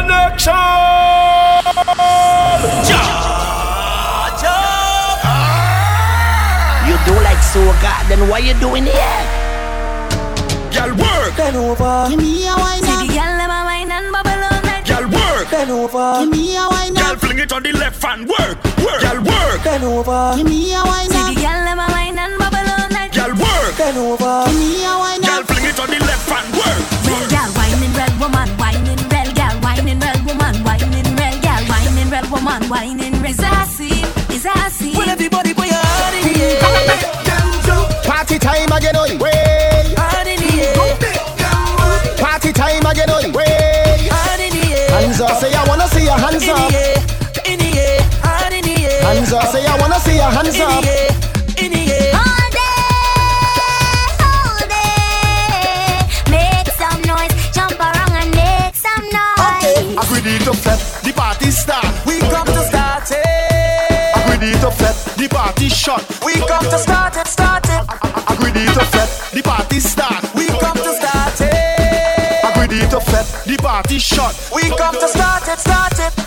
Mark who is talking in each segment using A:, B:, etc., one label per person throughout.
A: connection.
B: You do like so god, then why you doing here?
A: Girl work.
C: Bend over. Give me a wine.
D: See the girl let my wine and bubble all night.
A: Girl work.
C: Bend over. Give me a wine.
A: Girl fling it on the left and work. Work. Girl work.
C: Bend over. Give me a wine.
D: See the girl let my wine and bubble all night.
A: Girl work.
C: Bend over. Give me a wine.
A: Girl fling it on the left and work.
D: work. Well, girl whining, red woman whining, red whining real woman, whining real girl, whining real woman, whining real. Is I see, is I see.
C: Well, everybody put your heart in the air.
E: Party time again, oi.
C: Heart in the.
E: Party time again, oi.
C: Heart in the.
E: Hands up, say I wanna see your hands up.
C: In the. Heart in the.
E: Hands up, say I wanna see your hands up.
C: In the. it
E: up flat, the party shot.
C: We come to start it, start it.
E: Agree to flip the party start.
C: We come to start it.
E: Agree to flip the party shot.
C: We come to start it, start it.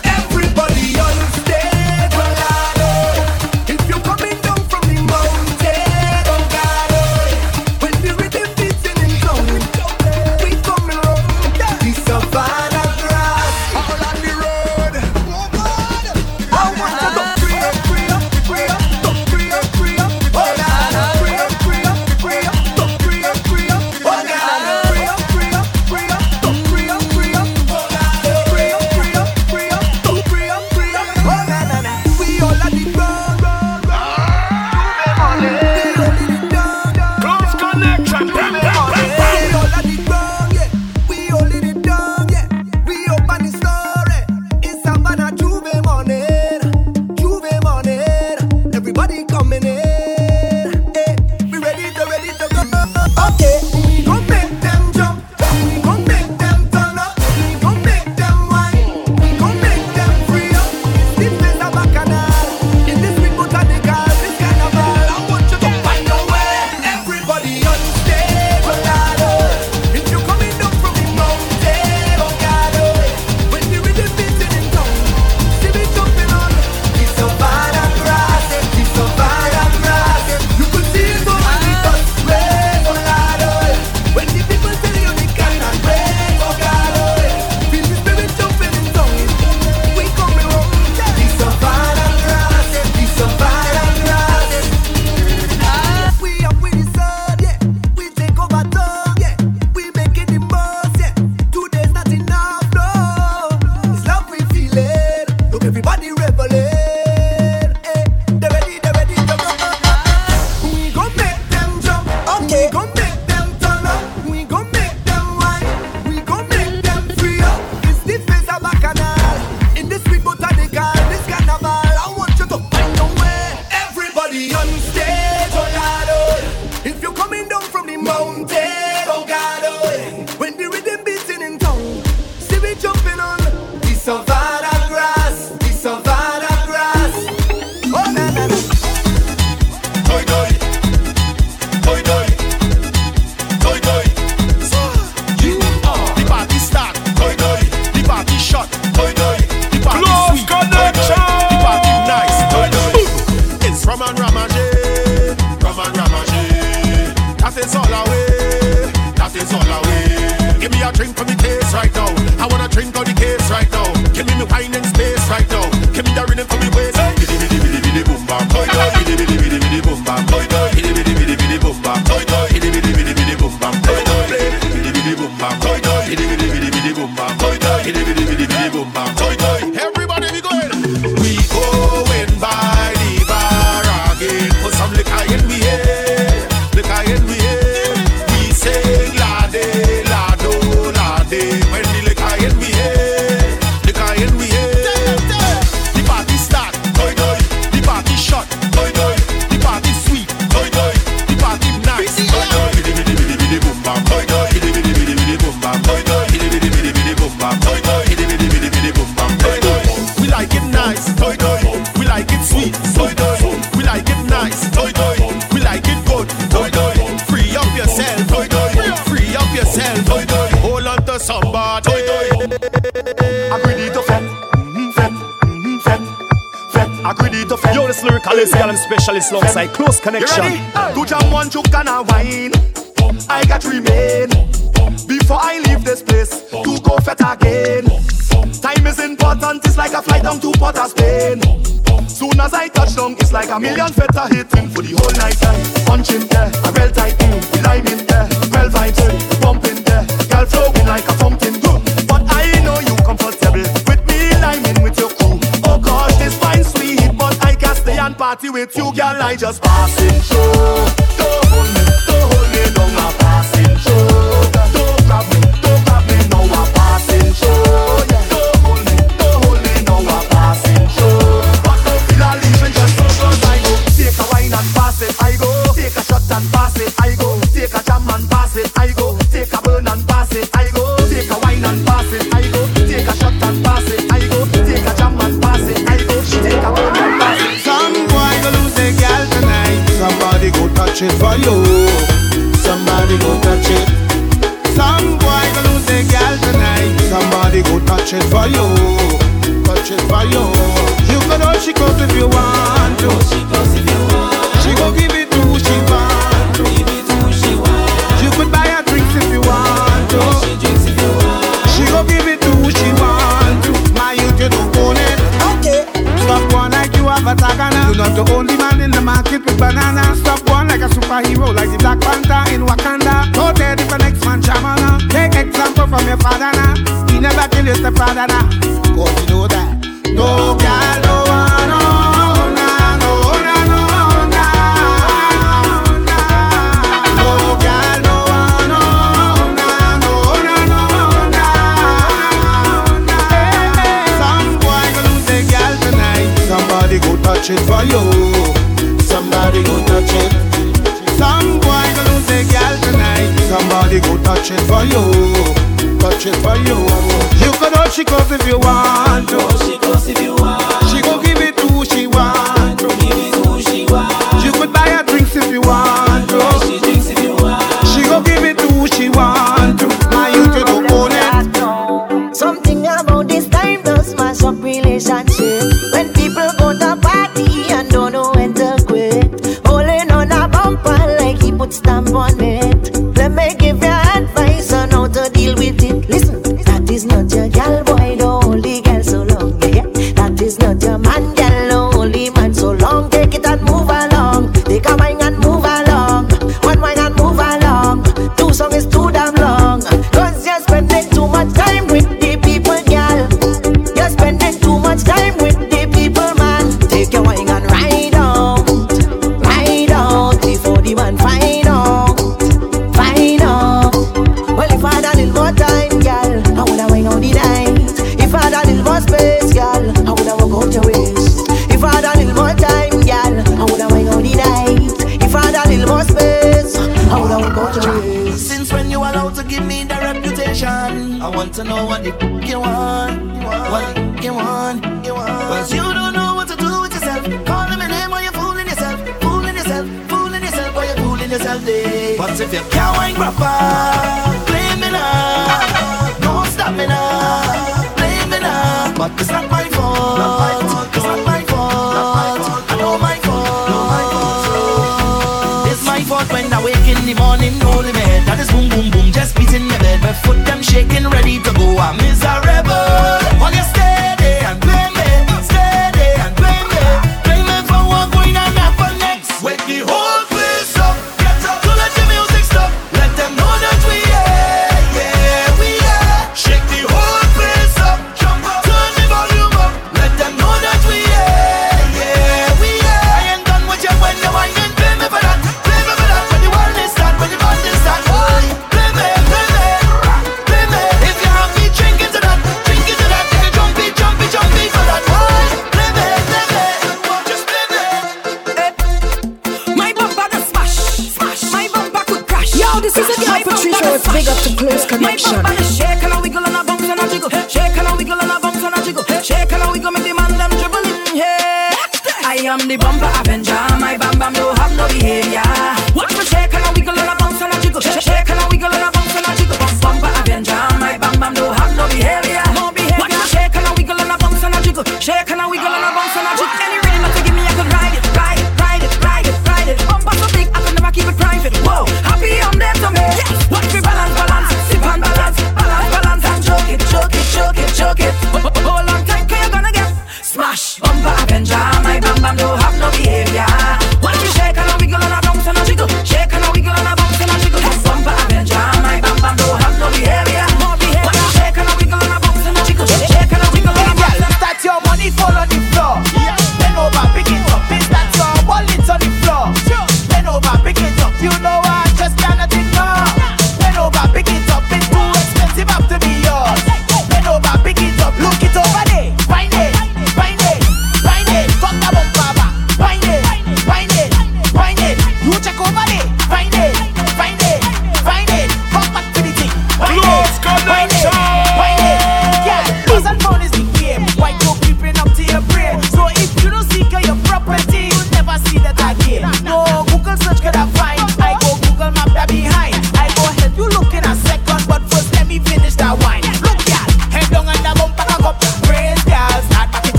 F: searching for you when you step of
E: that.
G: You know
H: that. No girl, no one, no, no, no, no, no girl, no one, no, no, no, lose girl tonight. Somebody go touch it for you. Somebody go touch it. Some boy go lose a girl tonight. Somebody go touch it for you. Touch it for you go down, she goes if you want to. She goes if you want. She go give it to, she want.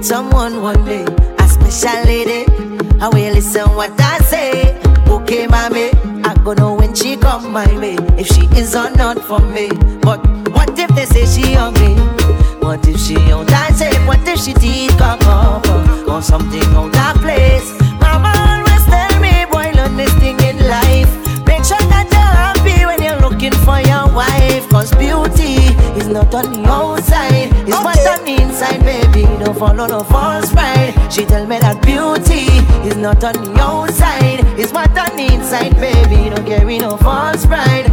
I: Meet someone one day, a special lady. I will listen what I say. Okay, mommy, I go know when she come my way if she is or not for me. But what if they say she on me? What if she on that shape? What if she teeth come up or something on that place? Mama always tell me, boy, learn this thing in life. Make sure that you're happy when you're looking for your wife. Cause beauty is not on outside, Don't follow no false pride. She tell me that beauty is not on the outside, it's what on the inside, baby. Don't carry no false pride.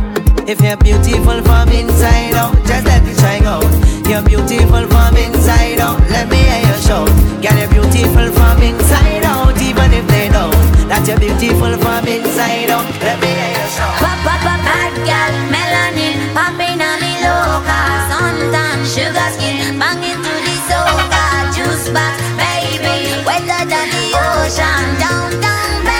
I: If you're beautiful from inside out, just let it shine out. You're beautiful from inside out, let me hear you shout. Girl, you're beautiful from inside out, even if they know that you're beautiful from inside out. Let me hear you shout.
D: Bad, bad, bad, bad girl, melanin, popping on me loca. Suntan, sugar skin, banging to the soca. Juice box, baby, wetter than the ocean.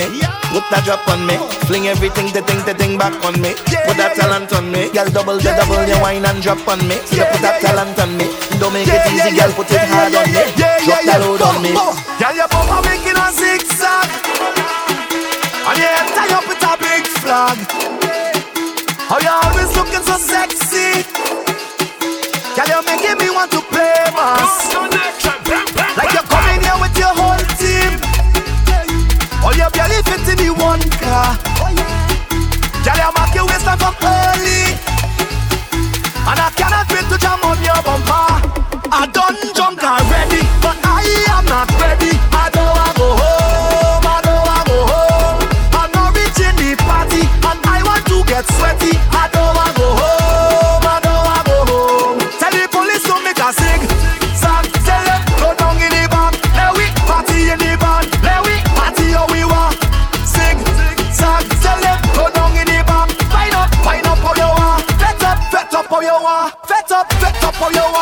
D: Me.
H: Put that drop on me. Fling everything, the thing, the thing back on me. Put that talent on me. Girl, double the double, your wine and drop on me. You put that talent on me. Don't make it easy, girl, put it hard on me. Drop that load on me.
E: Girl, your bumper making a zigzag And your head tie up with a big flag How you always looking so sexy Girl, you're making me want to play mas Oh, one car Girl, you mark your waistline from early how you want Fet up, fet up how you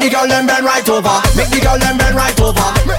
E: the
J: girl them bend right over. Make the girl them bend right over.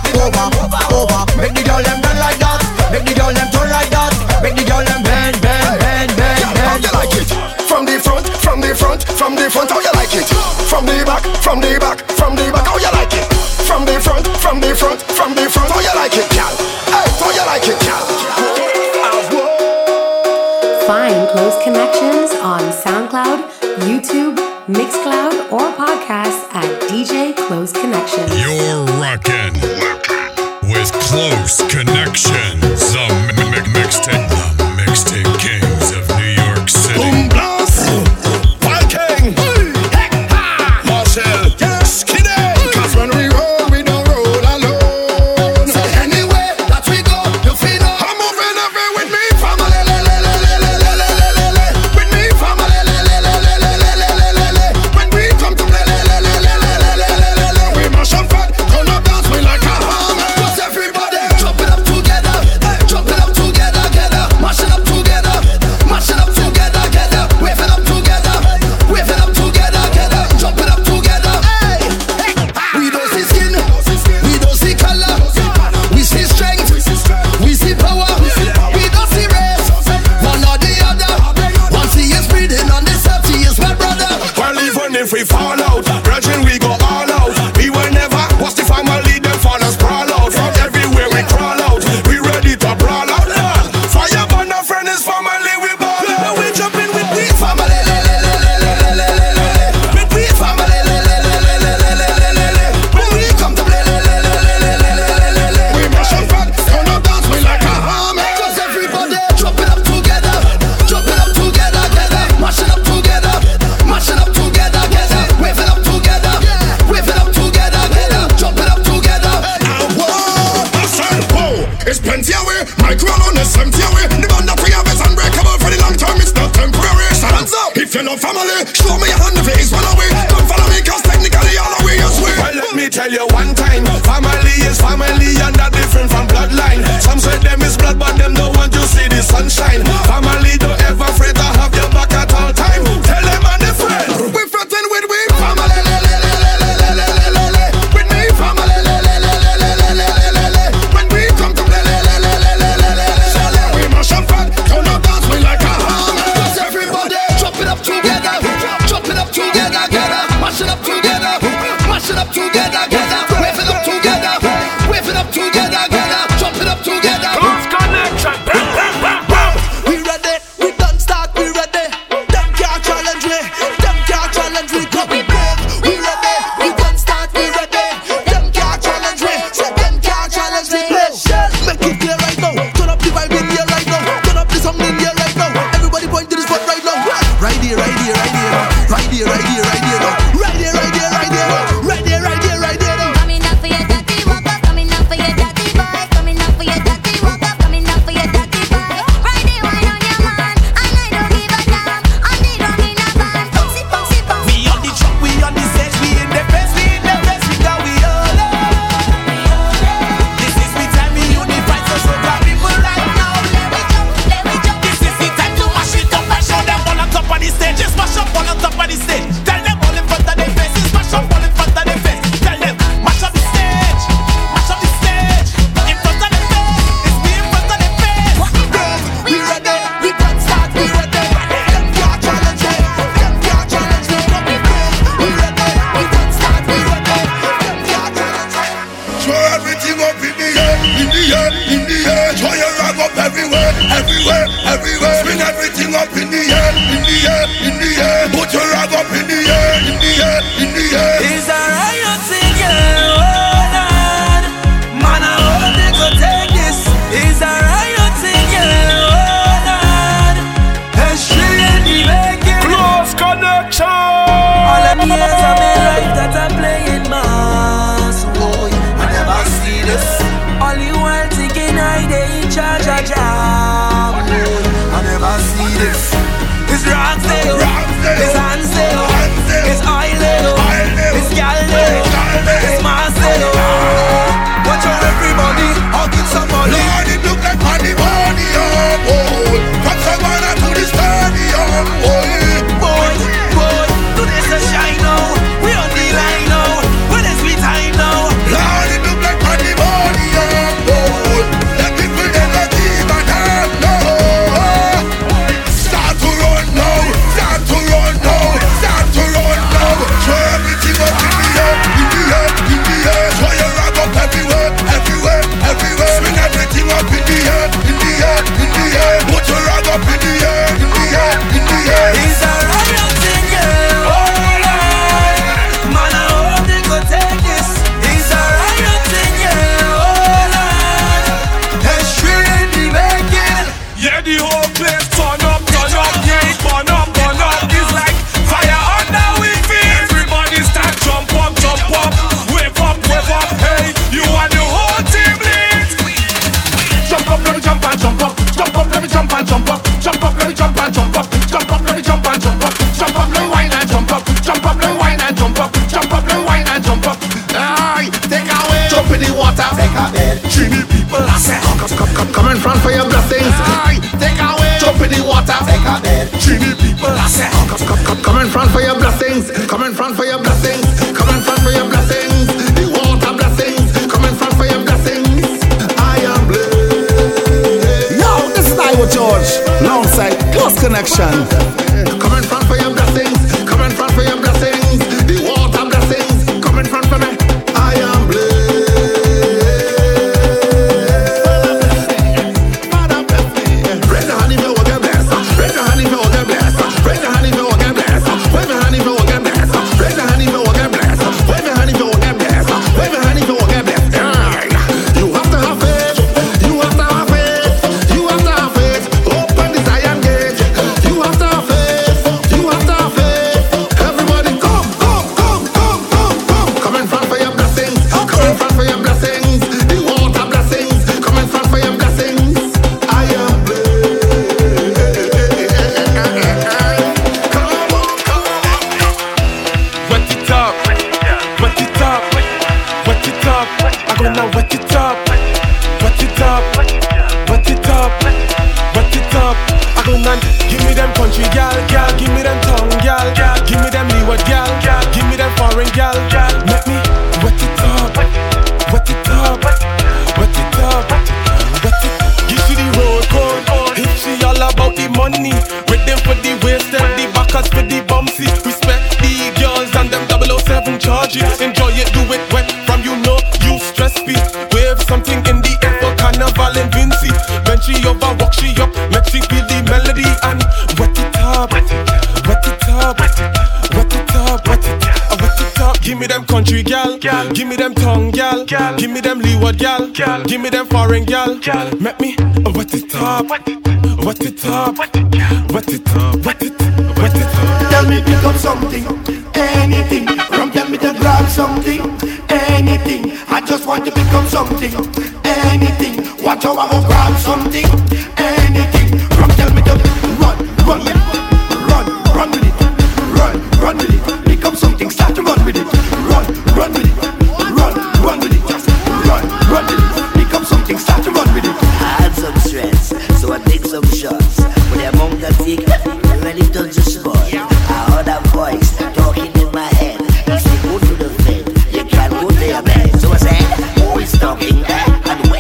B: Foreign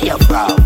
K: where you from?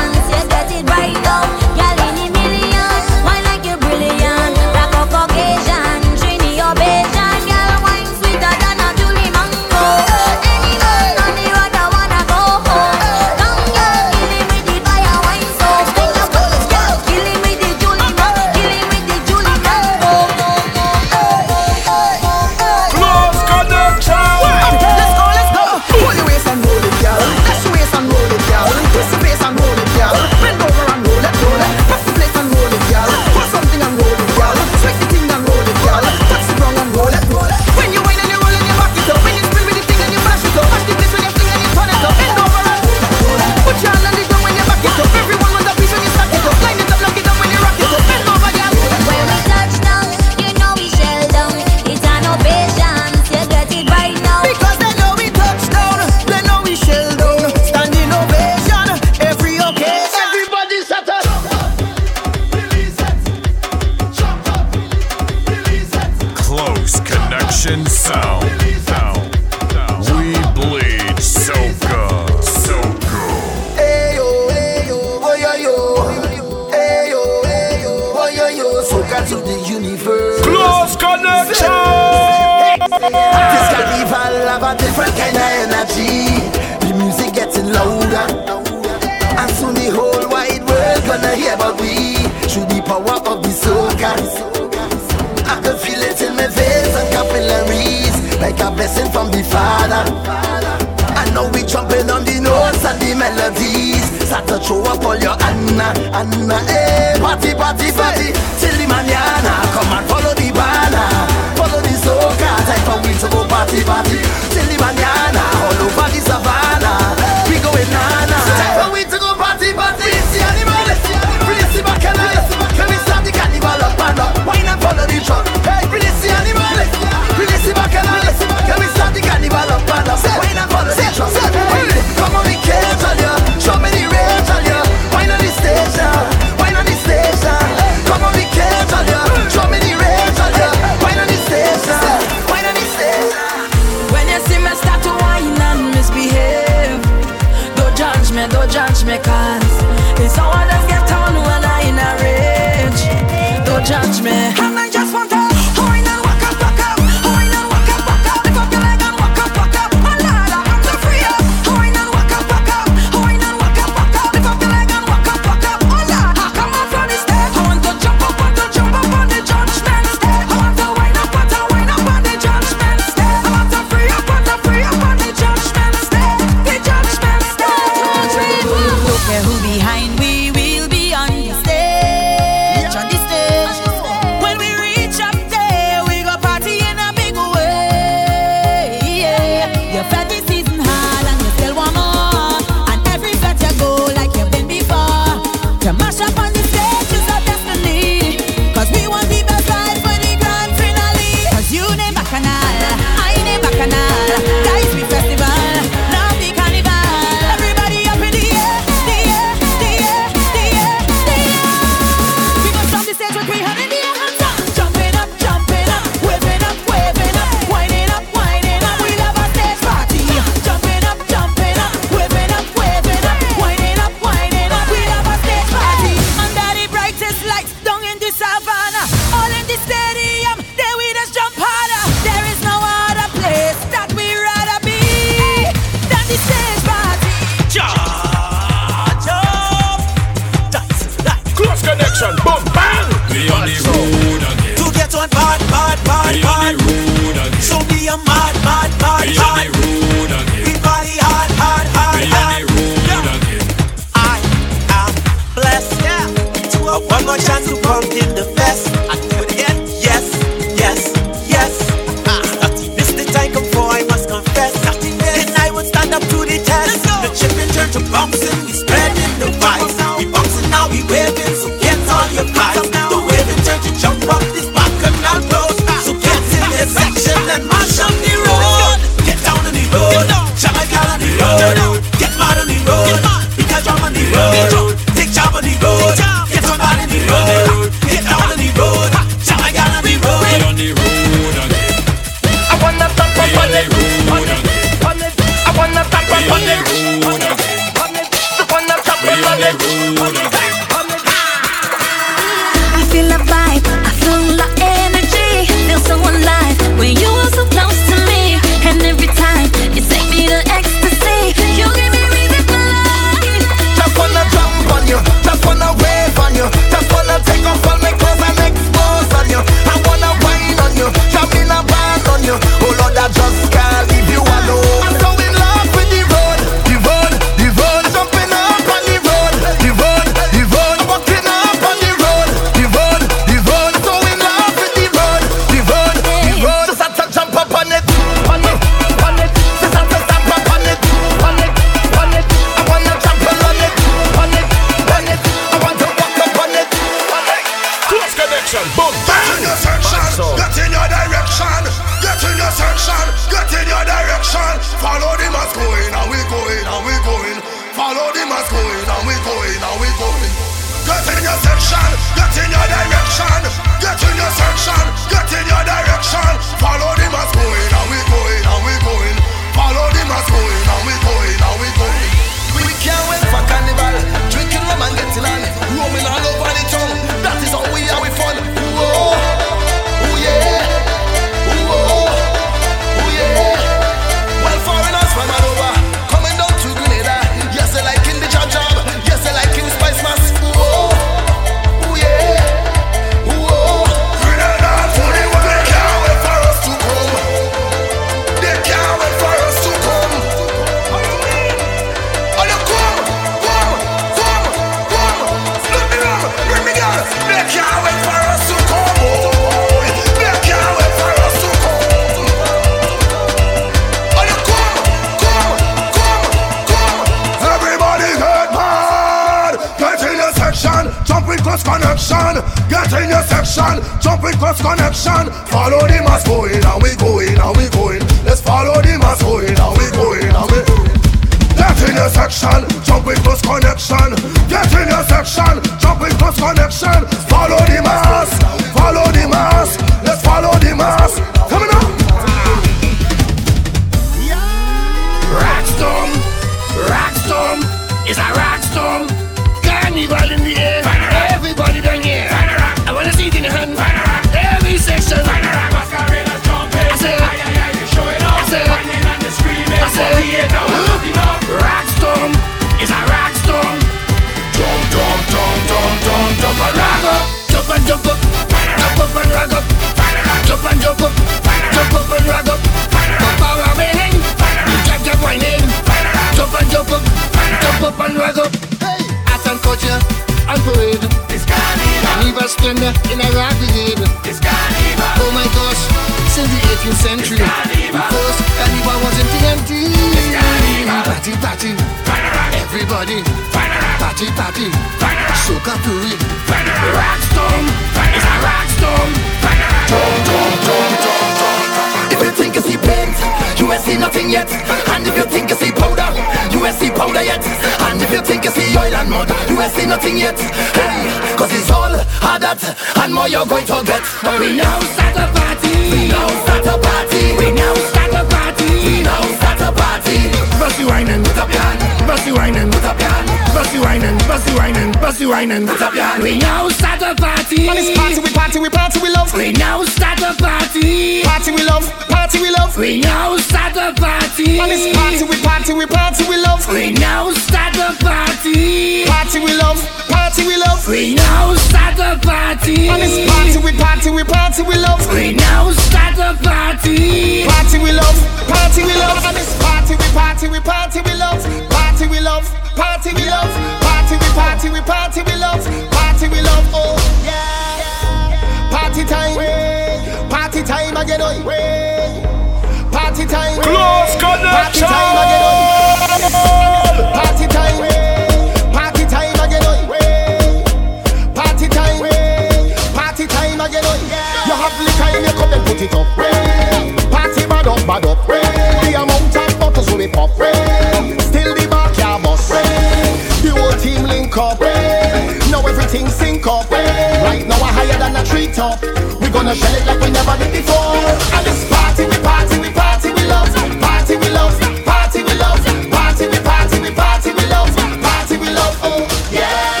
D: Right now
E: we're higher than a tree top. We gonna shell it like we never did before. And this party, we party, we party, we love. Party, we love. Party, we love. Party, we party, we party, we love. Party,
L: we
C: love.
M: Oh
N: yeah.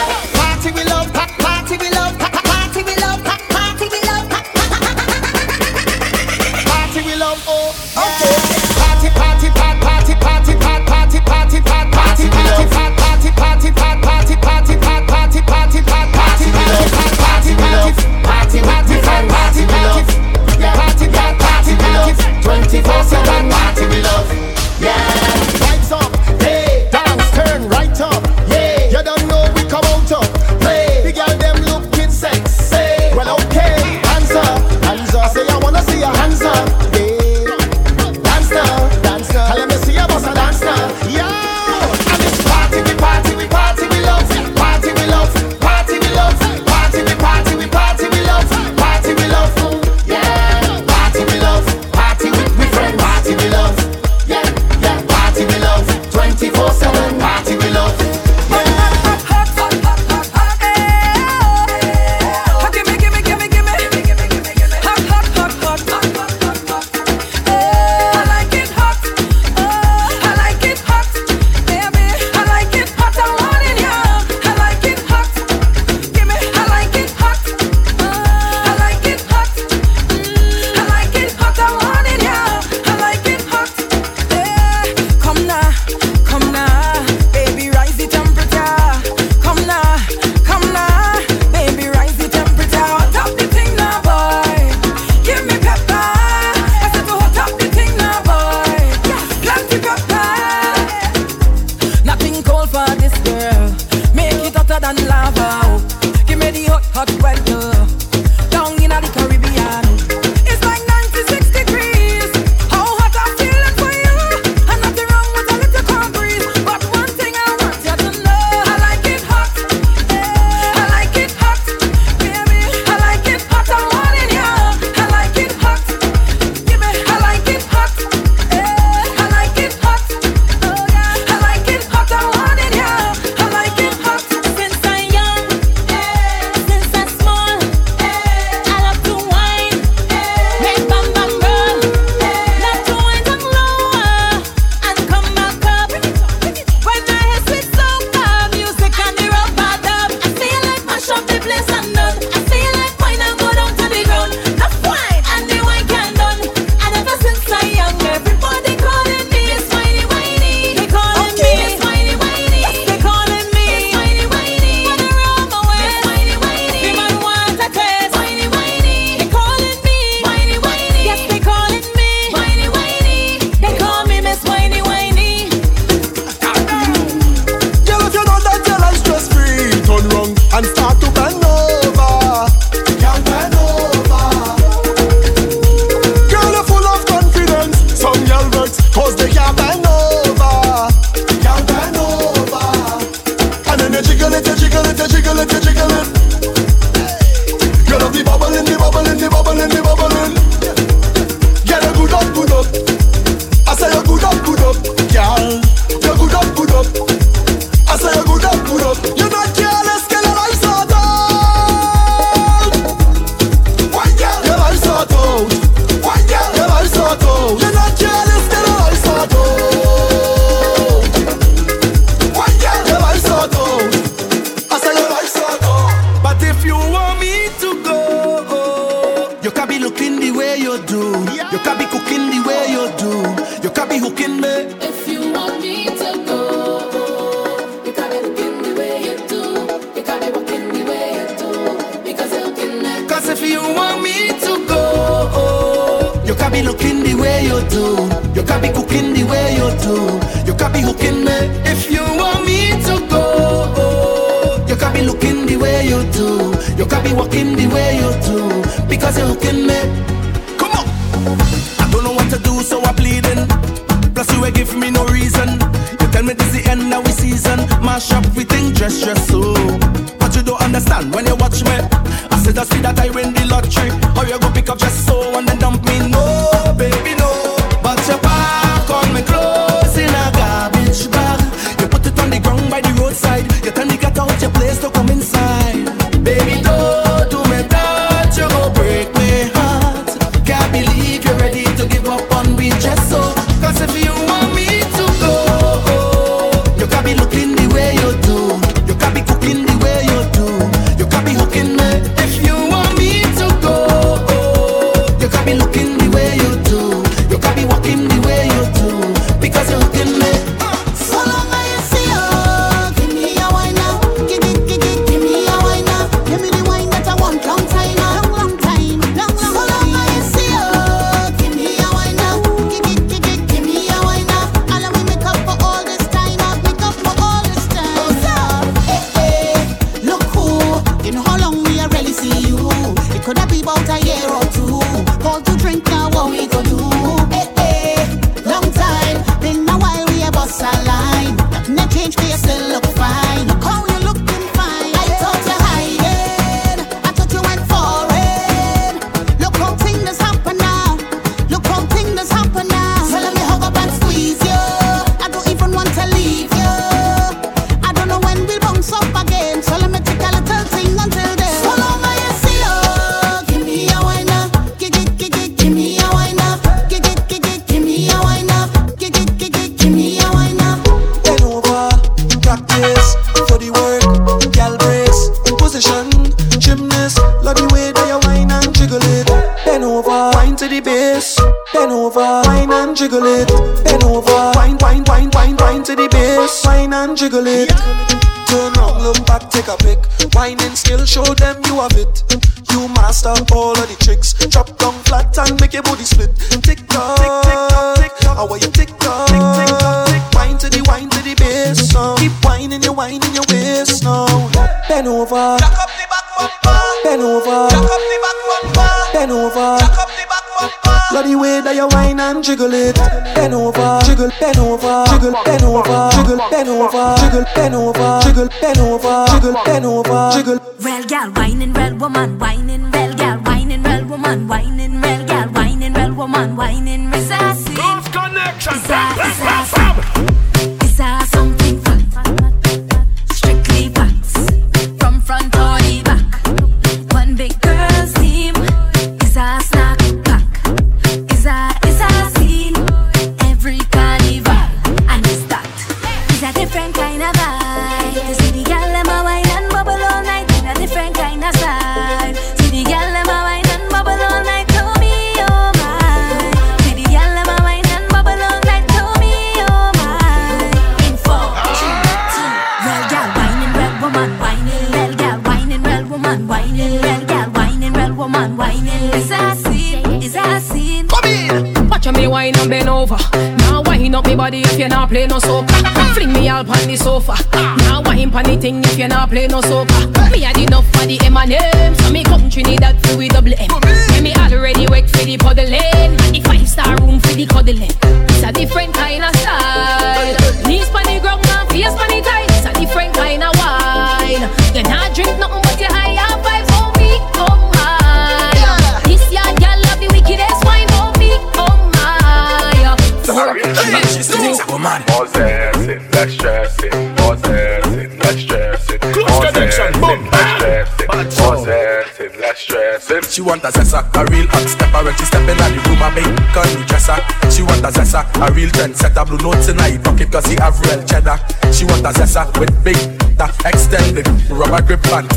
N: a
O: grip on.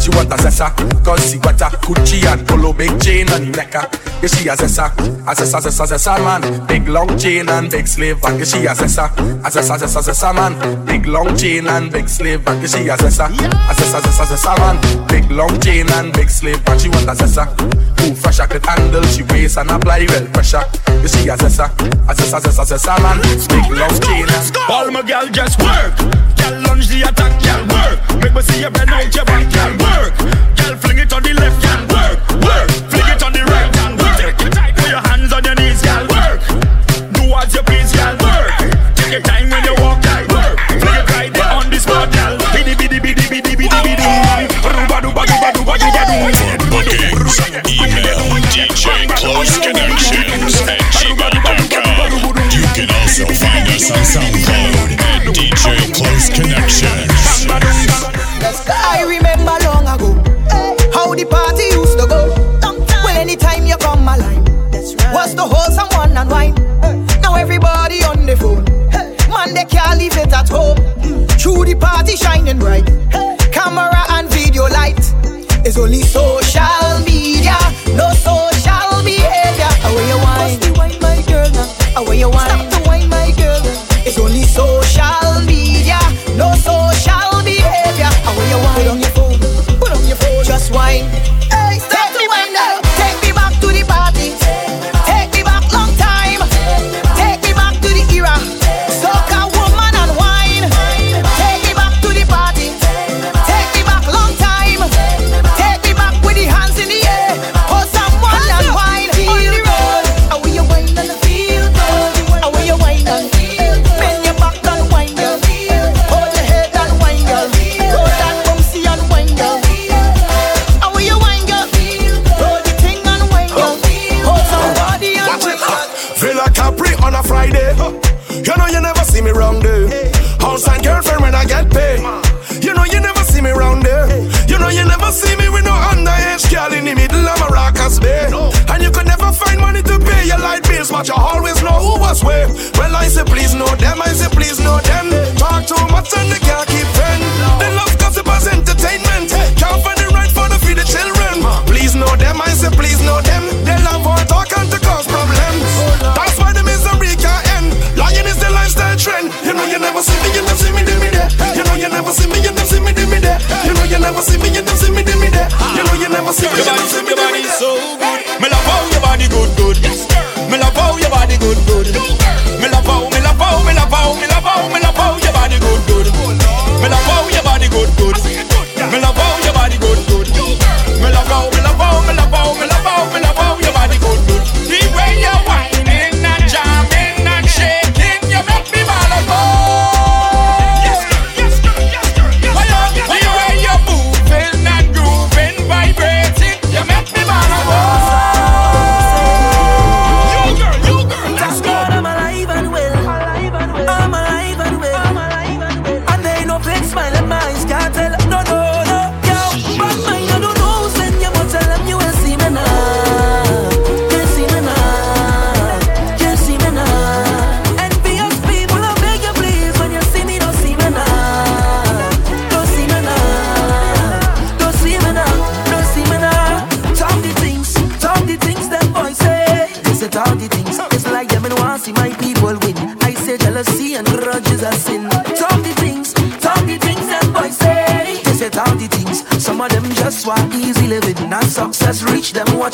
O: She want a sessa, cause she got a Gucci and polo big chain on the neck. Yeah, she a sessa, a sessa, sessa, sessa man. Big long chain and big sleeve back. Yeah, she a sessa, a sessa, sessa, sessa man. Big long chain and big sleeve back. Yeah, she a sessa, a sessa, sessa, sessa man. Big long chain and big sleeve back. She want a sessa. Who fresh I could handle, she weighs and apply well pressure. Yeah, she a sessa, a sessa, sessa, sessa man. Big long chain.
P: All my girls just work. Girl, lunge the attack, girl, work. Make me see you bend out your back, girl, work. Girl, fling it on the left, girl, work.
Q: leave it at home. Hmm. Through the party shining bright. Hey.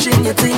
C: Watching your things. So you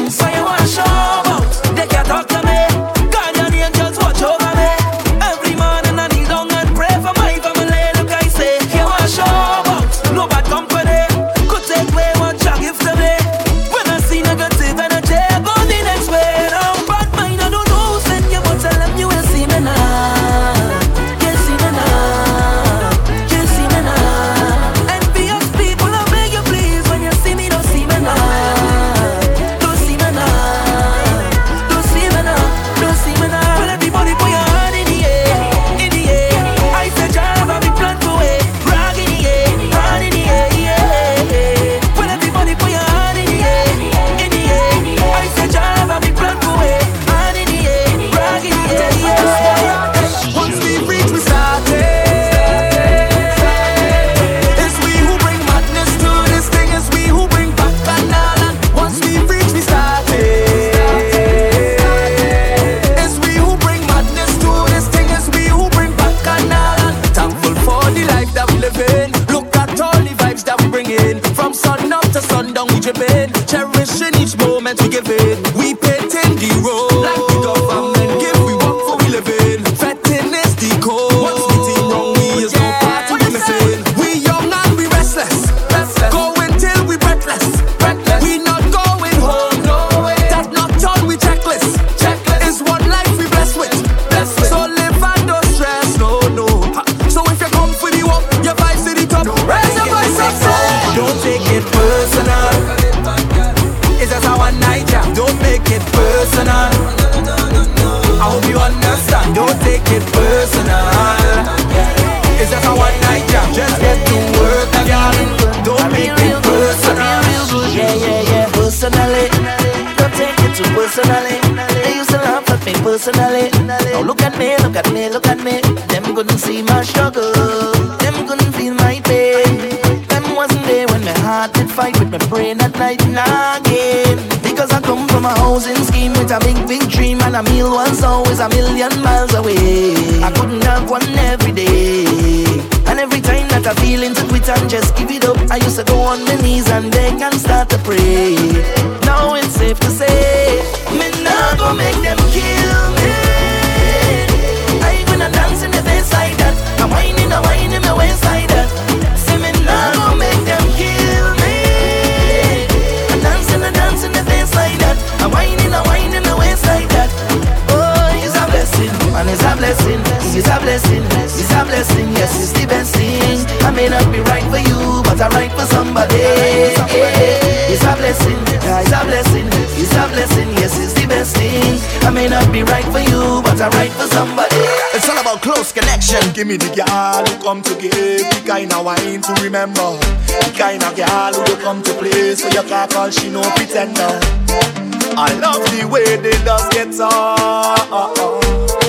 H: on my knees and beg and start to pray. Now it's safe to say, me not gonna make them kill me. I gonna dance in the face like that. I'm whining, I'm whining my waist like that. See me not gonna make them kill me. I'm dancing, I'm dancing the face like that. I'm whining, I'm whining my waist like that. Oh, it's a blessing, and it's a blessing. It's a blessing, a blessing. Yes, it's the best thing. I may not be right for you, but I'm right for somebody. It's a blessing, it's a blessing, it's a blessing. Yes, it's the best thing. I may not be right for you, but I'm right for somebody.
R: It's all about close connection. Give me the girl who come to give the kind of wine to remember. The kind of girl who come to play so you can't call she no pretender. I love the way they does get on. Uh, uh, uh.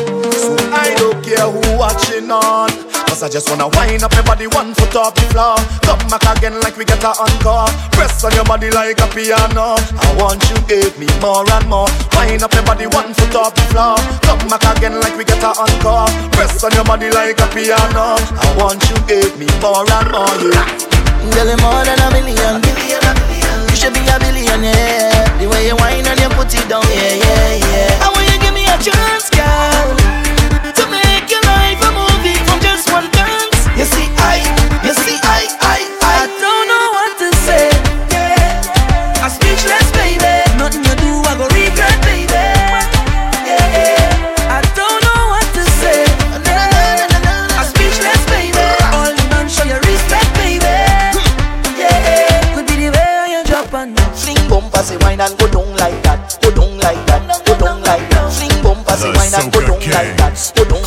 R: So I don't care who watching on. Cause I just wanna wind up your body one foot off the floor. Come back again like we get a encore. Press on your body like a piano. I want you give me more and more. Wind up your body one foot off the floor. Come back again like we get a encore. Press on your body like a piano. I want you give me more and more. Yeah.
H: Girl, you more than a million. You should be a billionaire. The way you whine and you put it down, yeah, yeah, yeah. I want you give me a chance, girl,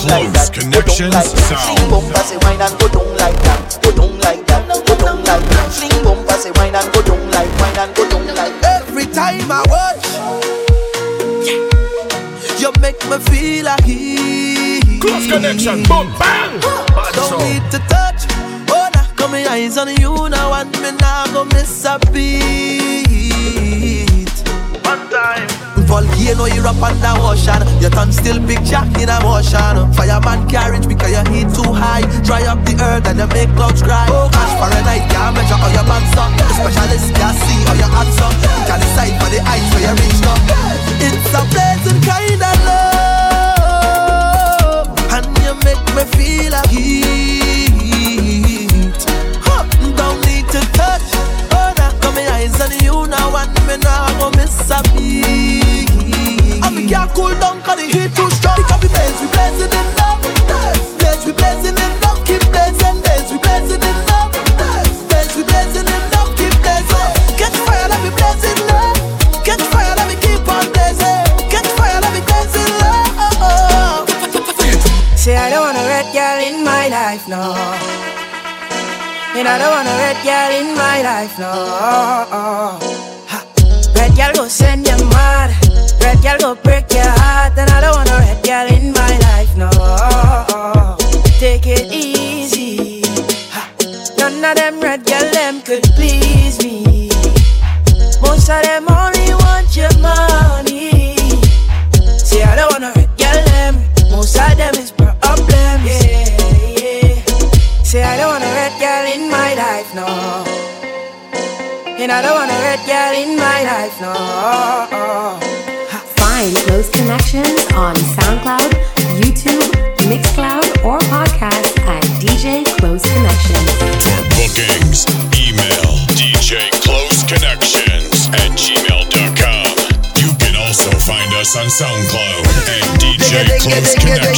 H: like
E: Close
H: that, go down
E: Connections
H: like that. Fling bumper, say wine and go down like that, go down like that, go down like that. Fling bumper, say wine and go down like, wine and go down like.
S: Every time I watch, you make me feel like he.
A: Close connection, boom, bang. Bad
S: Don't need to touch. Oh, now got my eyes on you now, and me now go miss a beat. One time.
C: Volcano erupt under ocean. Your tongue still picture in a motion. Fireman carriage because your heat too high. Dry up the earth and you make clouds cry. Oh gosh, Fahrenheit can't measure how your man up. The specialist can't see all your hands up. Can decide for the heights where you reach up. It's a pleasant kind of love, and you make me feel a heat. Huh, Don't need to touch. On you now, and me now go miss a beat. And we can't cool down 'cause the heat too strong. Because we blaze, we blazing in love. Blaze, we blazing in love. Keep blazing, blaze, we blazing in love. Blaze, we blazing in love. Keep blazing. Catch fire, let me blaze in love. Catch fire, let me keep on blazing. Catch fire, let me blaze in love.
N: Say I don't want a red girl in my life, no. And I don't want a red girl in my life, no. Ha. Red girl go send you mad. Red girl go break your heart. And I don't want a red girl in my life, no. Take it easy. Ha. None of them red girl them could please me. Most of them only want your money. See, I don't wanna red girl them. Most of them no. And I don't want a red girl in my life, no.
T: Find Close Connections on SoundCloud, YouTube, Mixcloud, or podcast at DJ Close Connections.
E: For bookings, email DJ Close Connections at gmail.com. You can also find us on SoundCloud at DJ Close Connections.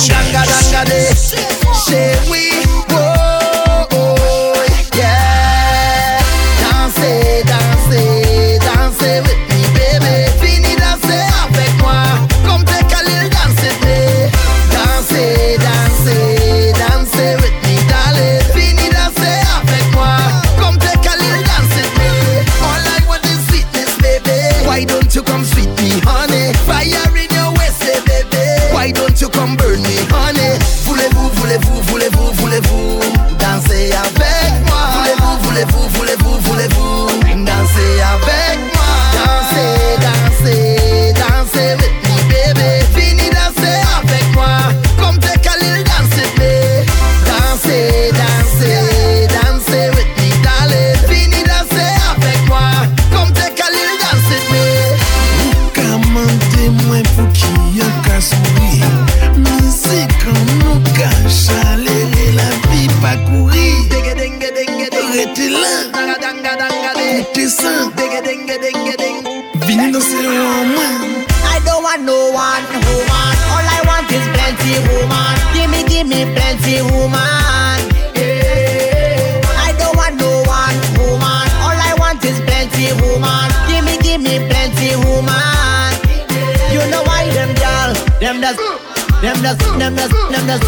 U: Them does, them does, them does,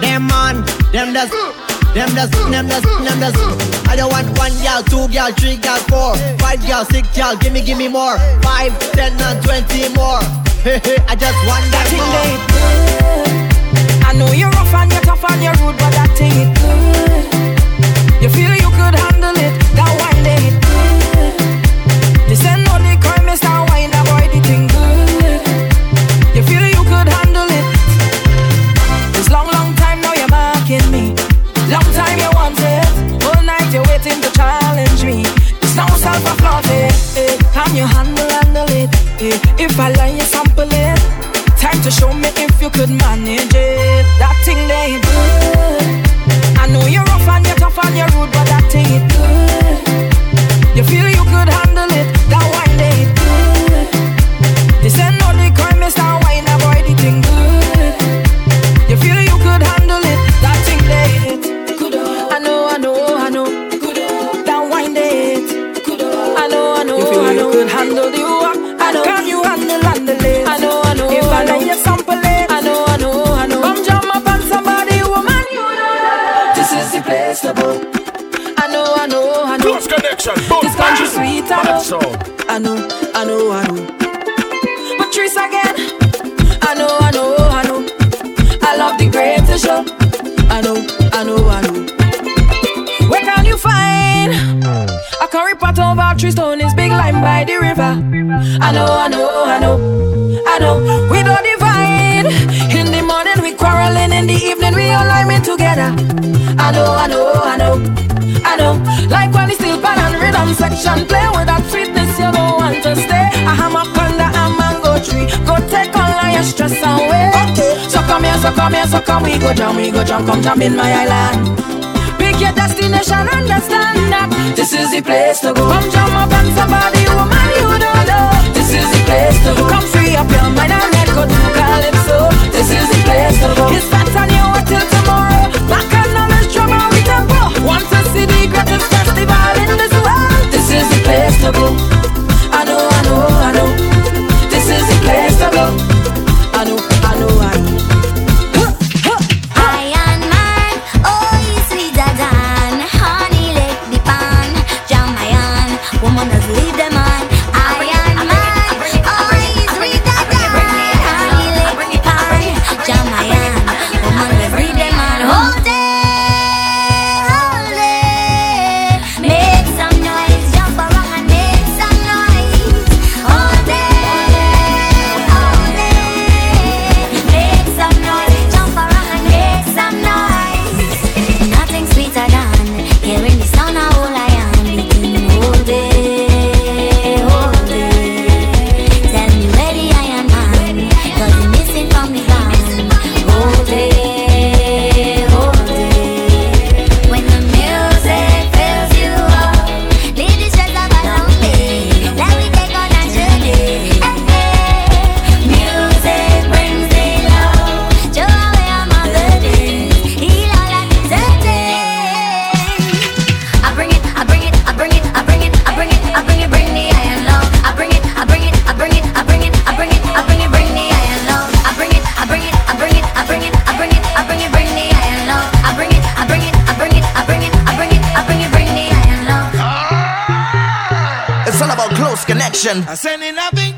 U: them man, them does. Them does, them does, them does. I don't want one girl, two girl, three girl, four, five girl, six girl. Give me, give me more. Five, ten, and twenty more. I just want that
N: thing
U: more.
N: good. I know you're rough and you're tough and you're rude, but that thing it good. You feel you could handle it, that wine they come here, so come we go jam, we go jam, come jam in my island. Pick your destination, understand that this is the place to go. Come jump up and somebody woman you don't know. This is the place to go. Come free up your mind and let go to Calypso. This is the place to go.
D: It's
E: action. I sending
C: nothing.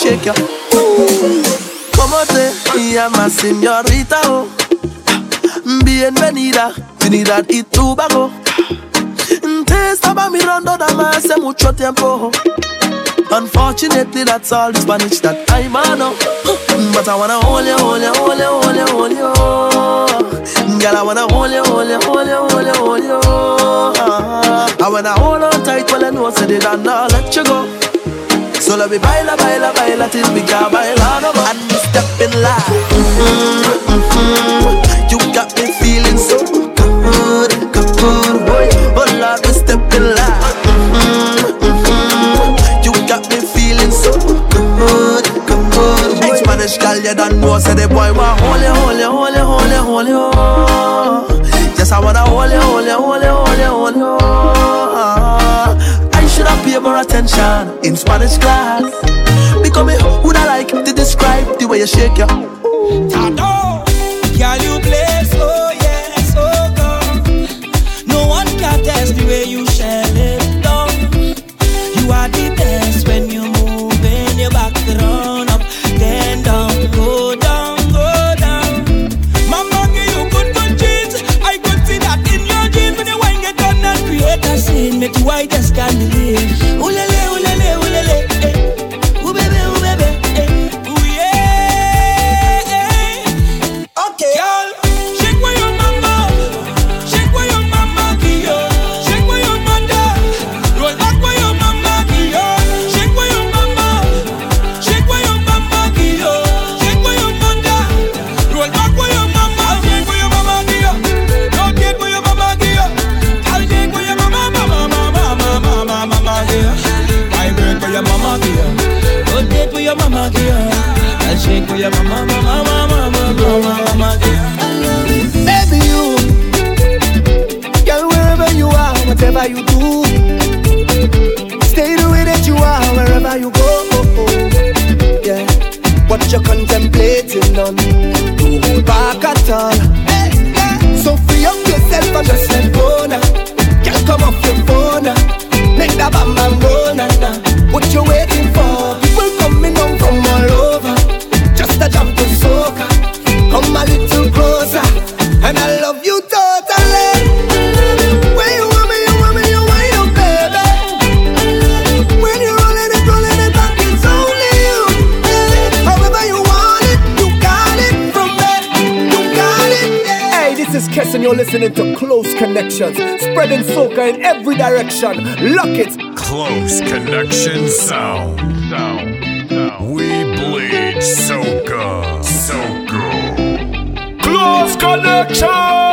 C: Shake your. Como te llamas, señorita? Oh. Bienvenida, Trinidad y Tobago. Te estaba mirando nada más hace mucho tiempo. Unfortunately, that's all the Spanish that I know. But I wanna hold you, hold you, hold you, hold you, hold you. Girl, I wanna hold you, hold you, hold you, hold you, hold you. I wanna hold on tight while I know I said it and not let you go. So let me baila, baila, baila till we can baila no more. And me step in line. Mm-hmm, mm-hmm. You got me feeling so good, good, boy. Oh Lord, me step in line. Mm-hmm. You got me feeling so good, good, boy. Spanish girl, you don't know, say the boy want hold you, hold you, hold you. Yes, I wanna hold you, hold you, hold you, more attention in Spanish class. Because me woulda like to describe the way you shake your.
V: Tado, girl, you play so yeah, so good. No one can test the way you shell it down. You are the best when you move in your back, run up, then down, go down, go down. Mama, give you good, shake your mama, mama, mama, mama, mama, mama you.
W: Baby, you, girl, wherever you are, whatever you do, stay the way that you are, wherever you go. Yeah, what you're contemplating on, don't hold back at all. Hey, yeah. So free up yourself and just let go now. Girl, come off your phone now. Make that bam bam now. now. What you waiting you're
Q: listening to Close Connections, spreading soca in every direction. Lock it.
P: Close connection sound. sound We bleed soca. Soca.
N: Close connection.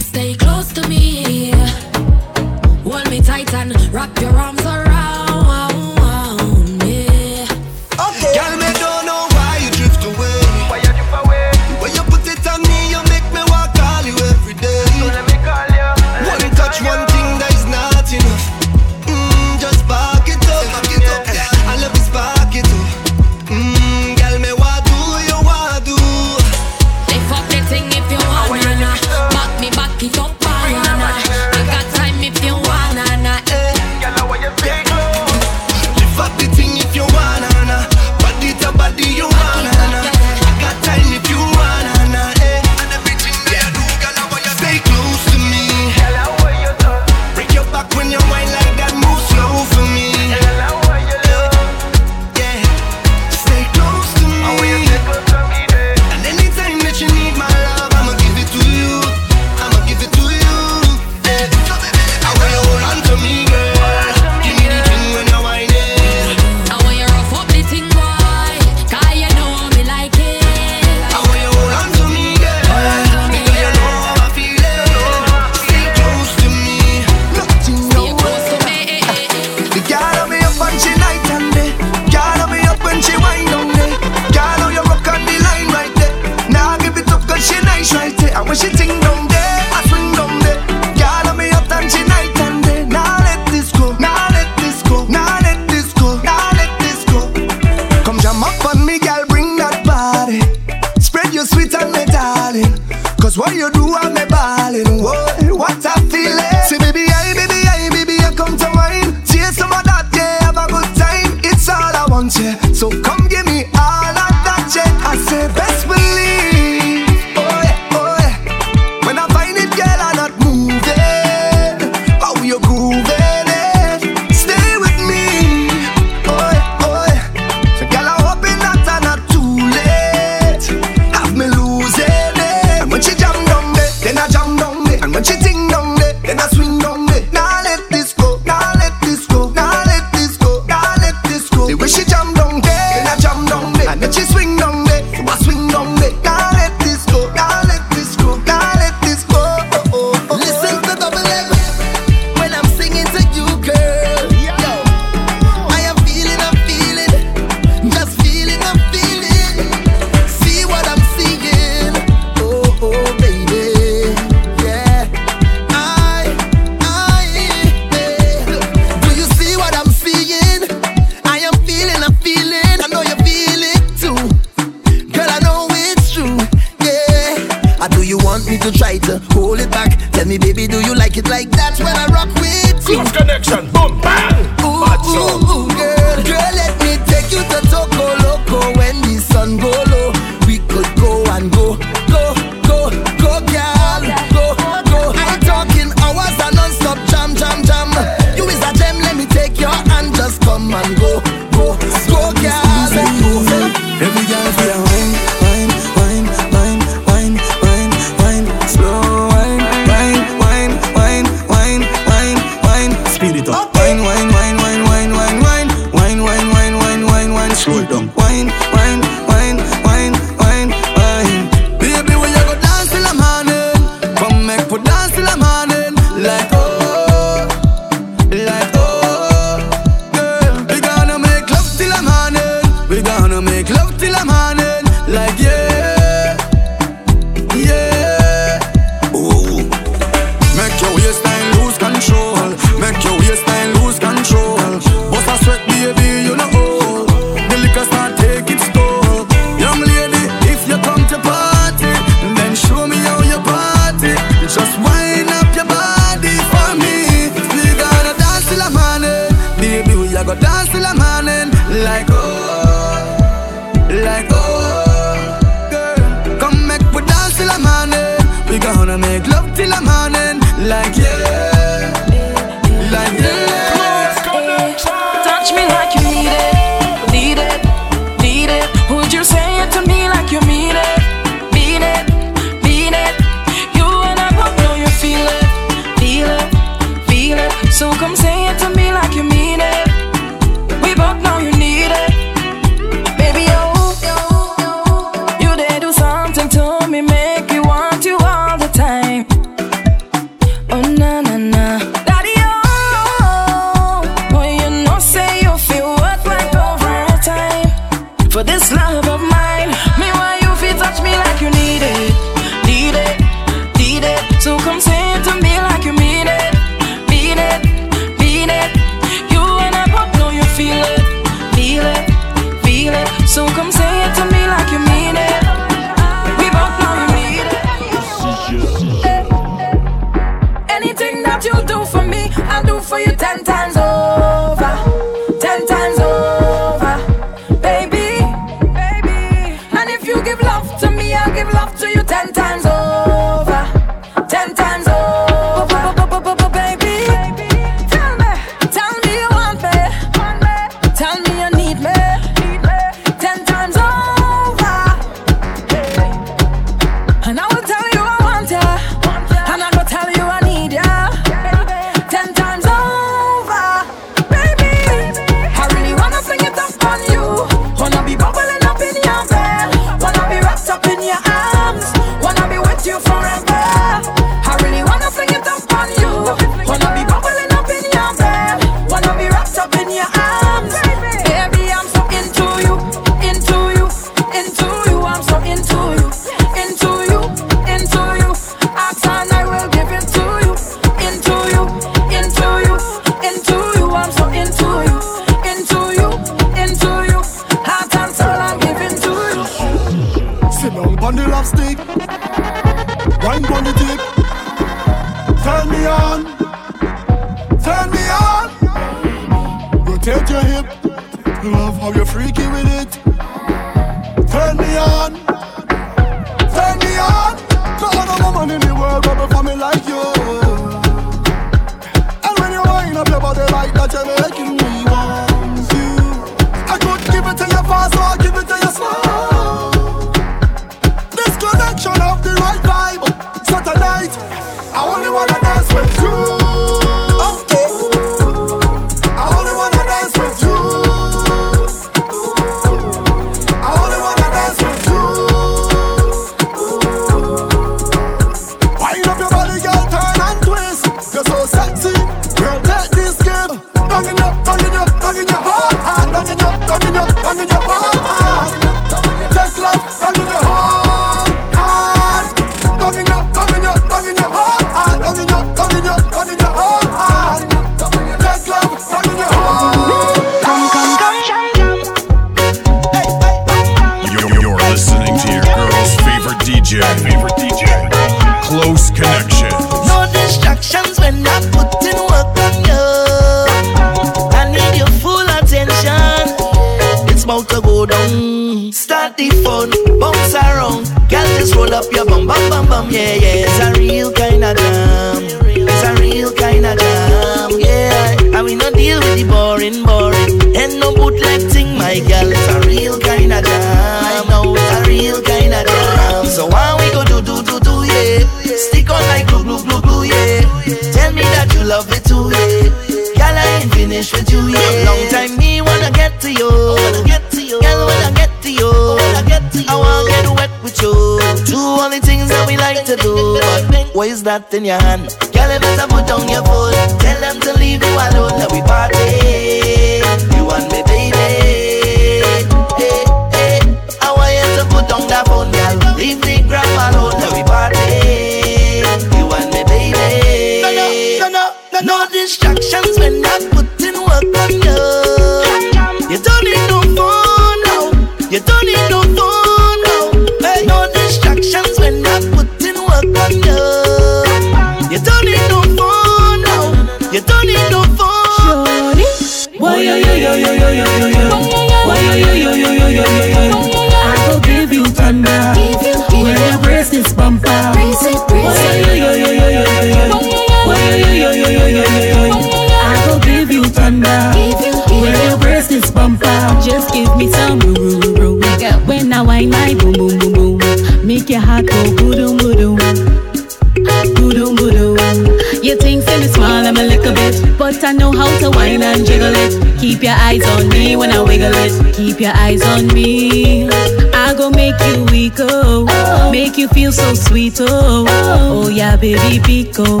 W: me when I
X: wiggle it. Keep your eyes on me. I go make you weak, oh. Make you feel so sweet, oh. Oh, yeah, baby, pico.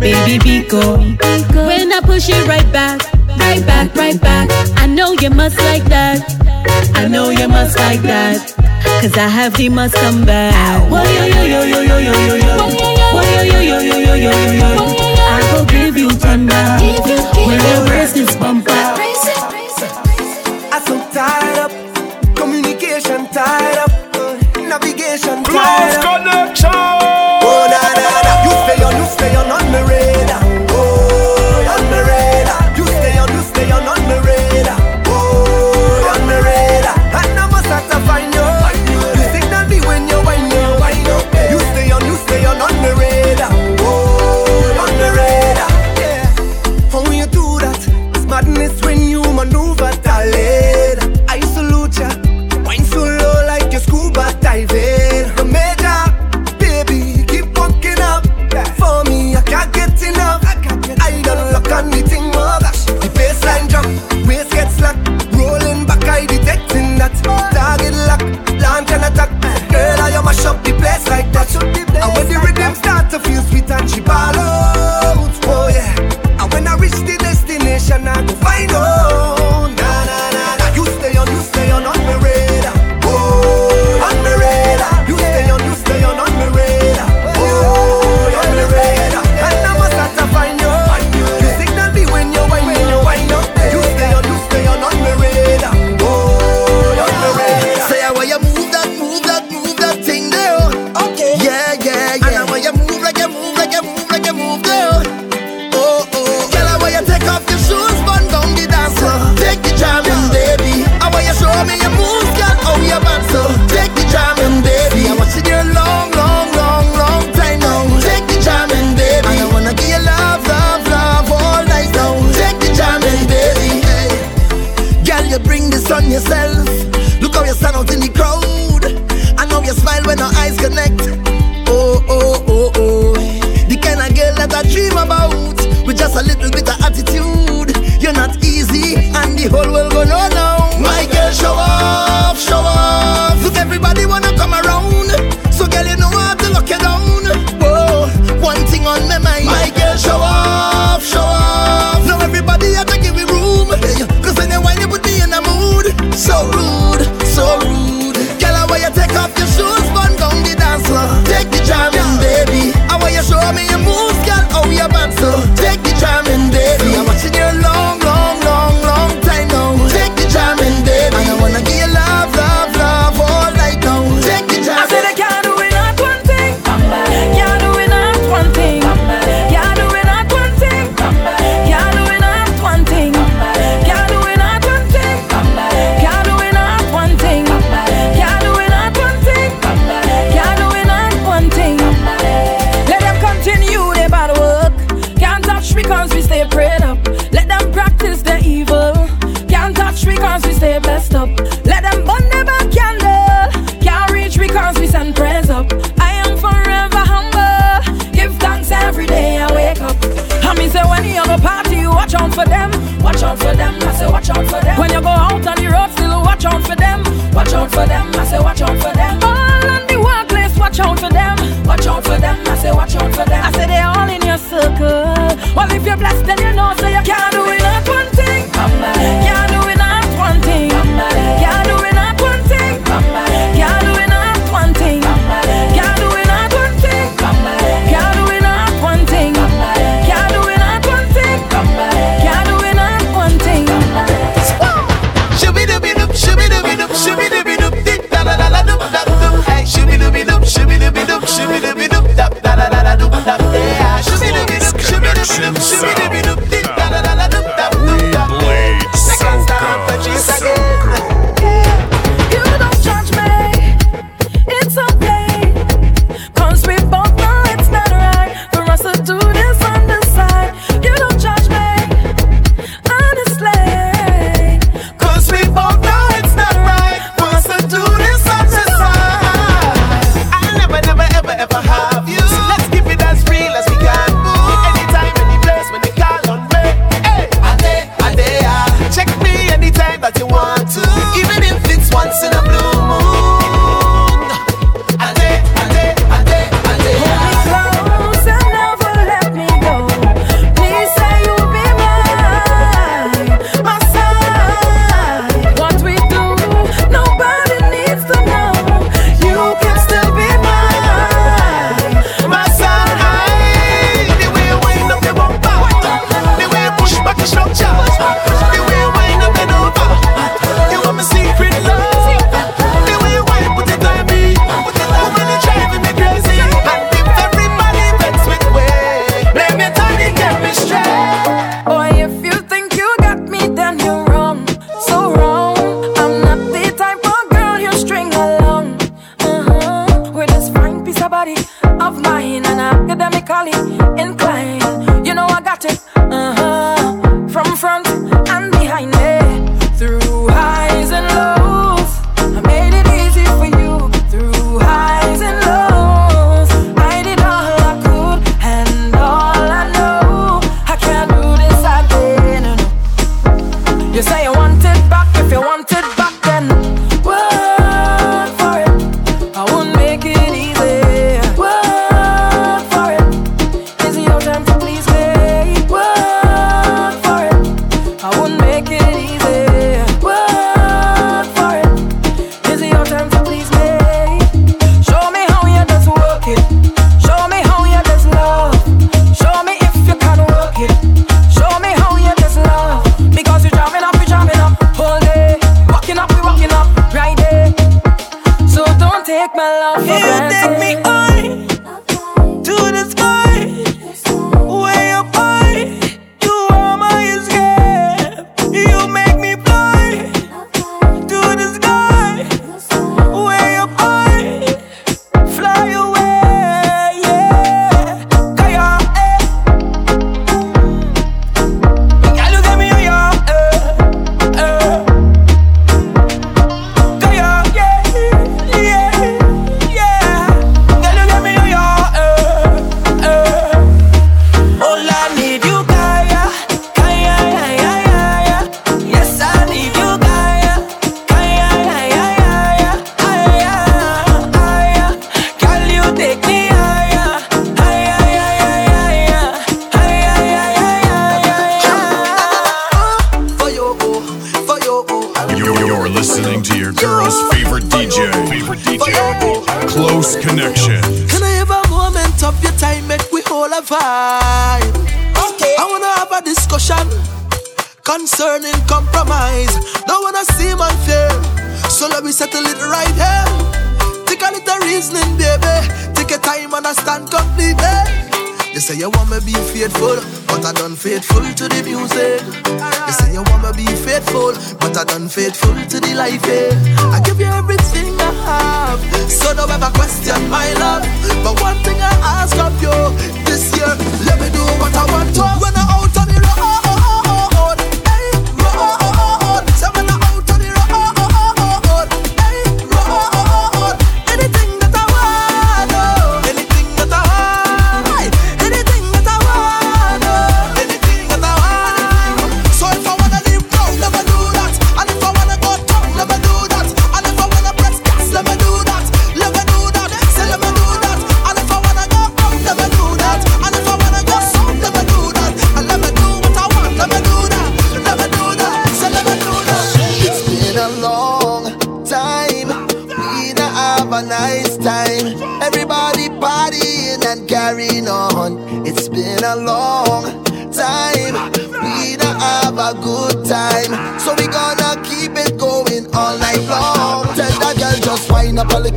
X: Baby, pico. When I push it right back, right back, right back. I know you must like that. I know you must like that. Cause I have the must come back. Whoa, yo, yo, yo, yo, yo, yo, yo, yo. Yo, yo, yo, yo, yo, yo, yo. I go give you thunder. When your breast is
C: bumping. But I done faithful to the life. Eh? I give you everything I have, so don't ever question my love. But one thing I ask of you this year, let me do what I want to.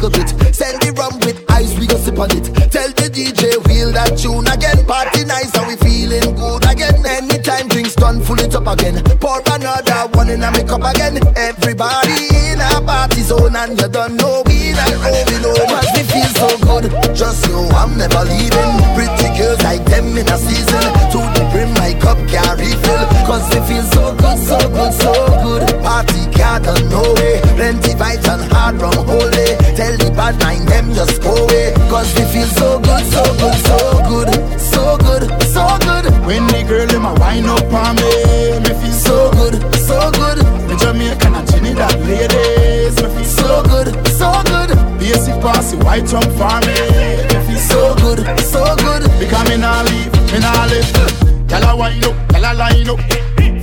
E: Little bit. Send the rum with ice, we go sip on it. Tell the DJ wheel that tune again. Party nice and we feeling good again. Anytime drinks done, full it up again. Pour another one in a make up again. Everybody in a party zone and you don't know we not going home. Cause we feel so good. Just know I'm never leaving. Pretty girls like them in a season. To the brim, my cup can't refill. Cause we feel bad mind them just go away. Cause we feel so good, so good, so good. So good, so good.
R: When the girl in my wine up on me, me feel
E: so good, so good.
R: The Jamaican and Trinidad ladies, me feel
E: So good, so good.
R: basic passy white rum for me. Me feel
E: So good, so good.
R: Because me nah leave, me nah live. Gyal a wine up, gyal a line up.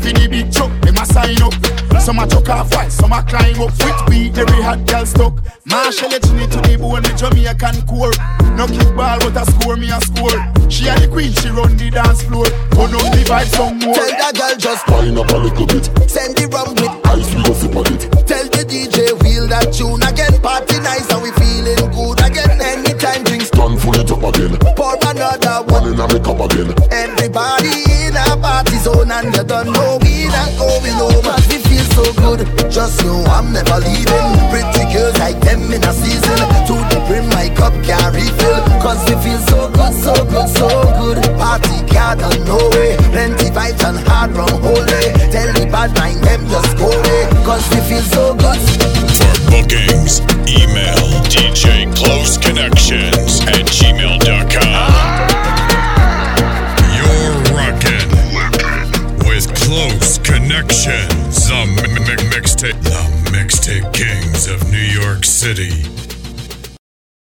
R: For the big truck, them a sign up. Some a chuck off while some a climb up. With beat, every hot girl stuck. Marshall it to the bone, me Jamaican core. No kickball, but a score, me a score. She a the queen, she run the dance floor. Turn up the vibe some more.
E: Tell that girl just
R: wind up a little bit.
E: Send the rum with ice, we go sip on it. Tell the DJ wheel that tune again. Party nice and we feeling good again. Anytime drinks
R: Done full it up again.
E: pour another one.
R: One in a make up again.
E: Everybody in a party zone and you don't know we not going home. Cause we feel so good. Just know I'm never leaving. Feels like them in a season. To the brim, my cup can't refill. Cause it feels so good, so good, so good. Party card on no way. Plenty vibes and hard rum whole day. Tell the bad man